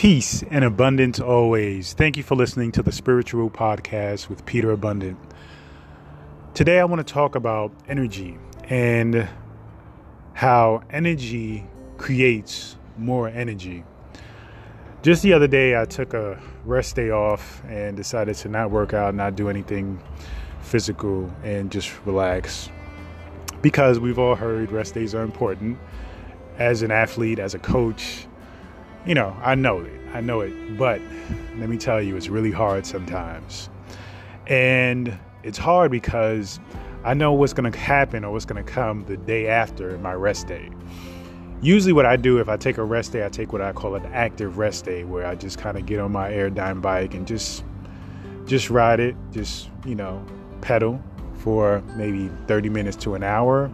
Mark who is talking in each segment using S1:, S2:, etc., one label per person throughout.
S1: Peace and abundance always. Thank you for listening to the Spiritual Podcast with Peter Abundant. Today, I want to talk about energy and how energy creates more energy. Just the other day, I took a rest day off and decided to not work out, not do anything physical, and just relax. Because we've all heard rest days are important. As an athlete, as a coach, you know, I know it. I know it. But let me tell you, it's really hard sometimes. And it's hard because I know what's going to happen or what's going to come the day after my rest day. Usually, what I do if I take a rest day, I take what I call an active rest day, where I just kind of get on my Airdyne bike and just just ride it, just you know, pedal for maybe 30 minutes to an hour,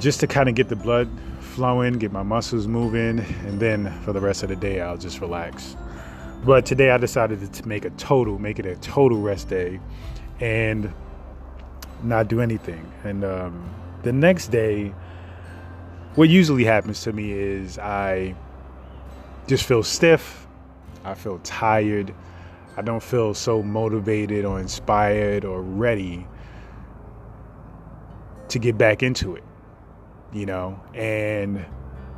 S1: just to kind of get the blood flowing, get my muscles moving, and then for the rest of the day, I'll just relax. But today, I decided to make a total, make it a total rest day, and not do anything. And um, the next day, what usually happens to me is I just feel stiff, I feel tired, I don't feel so motivated or inspired or ready to get back into it, you know. And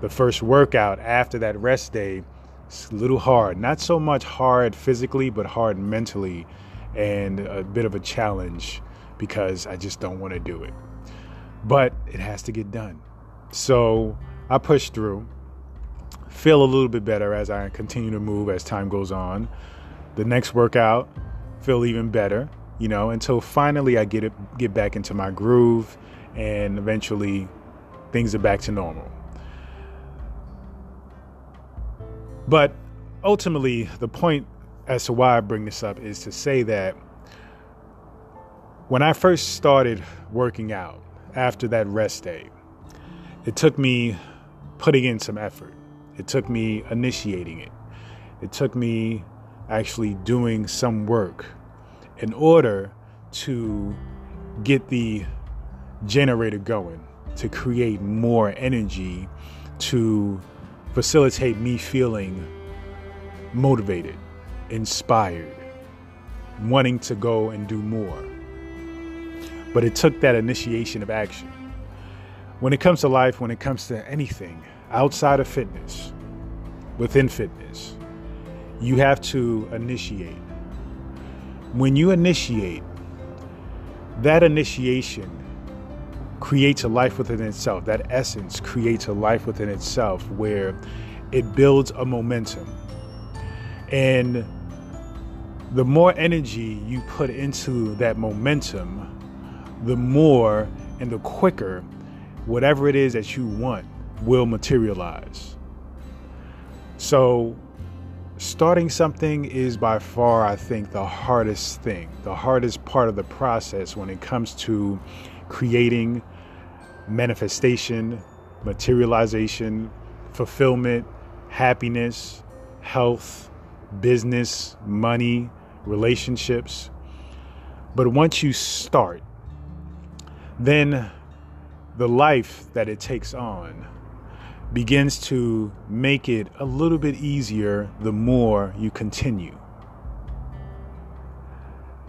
S1: the first workout after that rest day, it's a little hard. Not so much hard physically, but hard mentally and a bit of a challenge because I just don't want to do it. But it has to get done. So I push through, feel a little bit better as I continue to move as time goes on. The next workout, feel even better, you know, until finally I get it get back into my groove and eventually things are back to normal. But ultimately, the point as to why I bring this up is to say that when I first started working out after that rest day, it took me putting in some effort. It took me initiating it. It took me actually doing some work in order to get the generator going, to create more energy, to facilitate me feeling motivated, inspired, wanting to go and do more. But it took that initiation of action. When it comes to life, when it comes to anything outside of fitness, within fitness, you have to initiate. When you initiate, that initiation creates a life within itself. That essence creates a life within itself where it builds a momentum. And the more energy you put into that momentum, the more and the quicker whatever it is that you want will materialize. So, starting something is by far, I think, the hardest thing, the hardest part of the process when it comes to creating manifestation, materialization, fulfillment, happiness, health, business, money, relationships. But once you start, then the life that it takes on begins to make it a little bit easier the more you continue.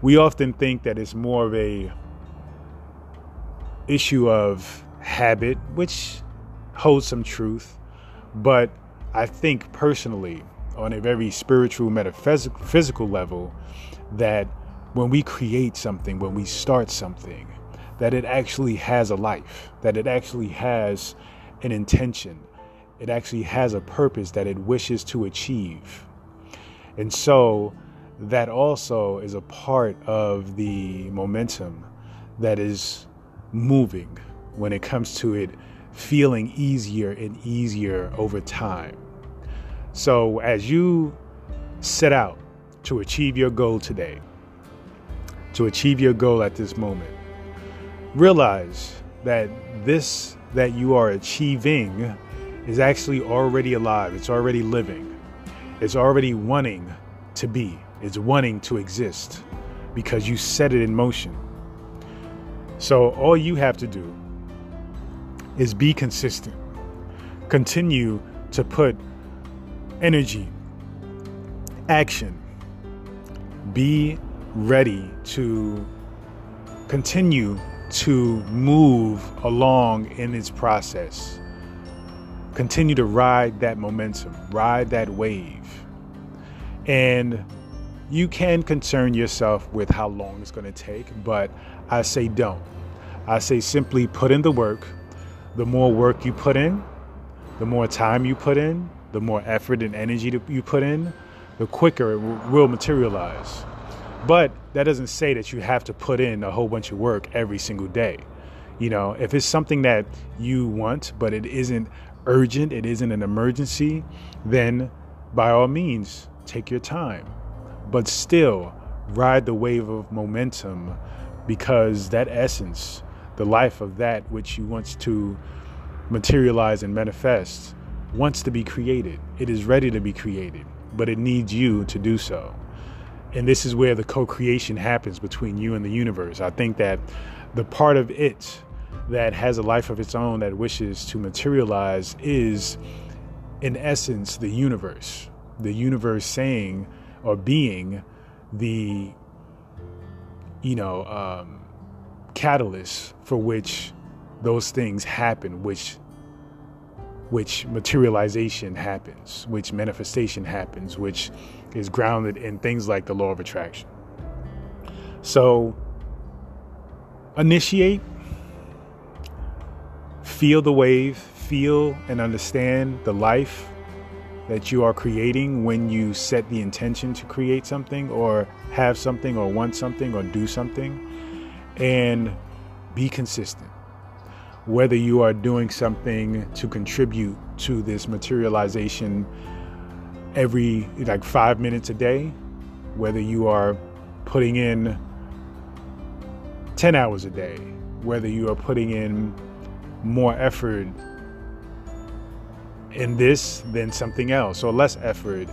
S1: We often think that it's more of a issue of habit, which holds some truth, but I think personally, on a very spiritual, metaphysical physical level, that when we create something, when we start something, that it actually has a life, that it actually has an intention, it actually has a purpose that it wishes to achieve. And so that also is a part of the momentum that is moving when it comes to it feeling easier and easier over time. So as you set out to achieve your goal today, to achieve your goal at this moment, realize that this that you are achieving is actually already alive, it's already living, it's already wanting to be, it's wanting to exist because you set it in motion. So all you have to do is be consistent. Continue to put energy, action. Be ready to continue to move along in its process. Continue to ride that momentum, ride that wave. And you can concern yourself with how long it's going to take, but I say don't. I say simply put in the work. The more work you put in, the more time you put in, the more effort and energy you put in, the quicker it will materialize. But that doesn't say that you have to put in a whole bunch of work every single day. You know, if it's something that you want, but it isn't urgent, it isn't an emergency, then by all means, take your time. But still, ride the wave of momentum because that essence, the life of that which you want to materialize and manifest, wants to be created. It is ready to be created, but it needs you to do so. And this is where the co creation happens between you and the universe. I think that the part of it that has a life of its own that wishes to materialize is, in essence, the universe. The universe saying or being the, you know, um, catalyst for which those things happen, which which materialization happens, which manifestation happens, which is grounded in things like the law of attraction. So, initiate, feel the wave, feel and understand the life that you are creating when you set the intention to create something or have something or want something or do something, and be consistent. Whether you are doing something to contribute to this materialization every like five minutes a day, whether you are putting in 10 hours a day, whether you are putting in more effort in this than something else or less effort,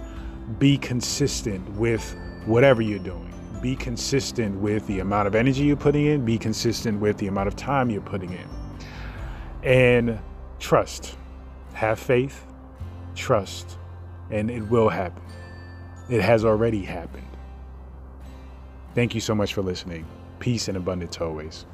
S1: be consistent with whatever you're doing. Be consistent with the amount of energy you're putting in, be consistent with the amount of time you're putting in and trust. Have faith, trust, and it will happen. It has already happened. Thank you so much for listening. Peace and abundance always.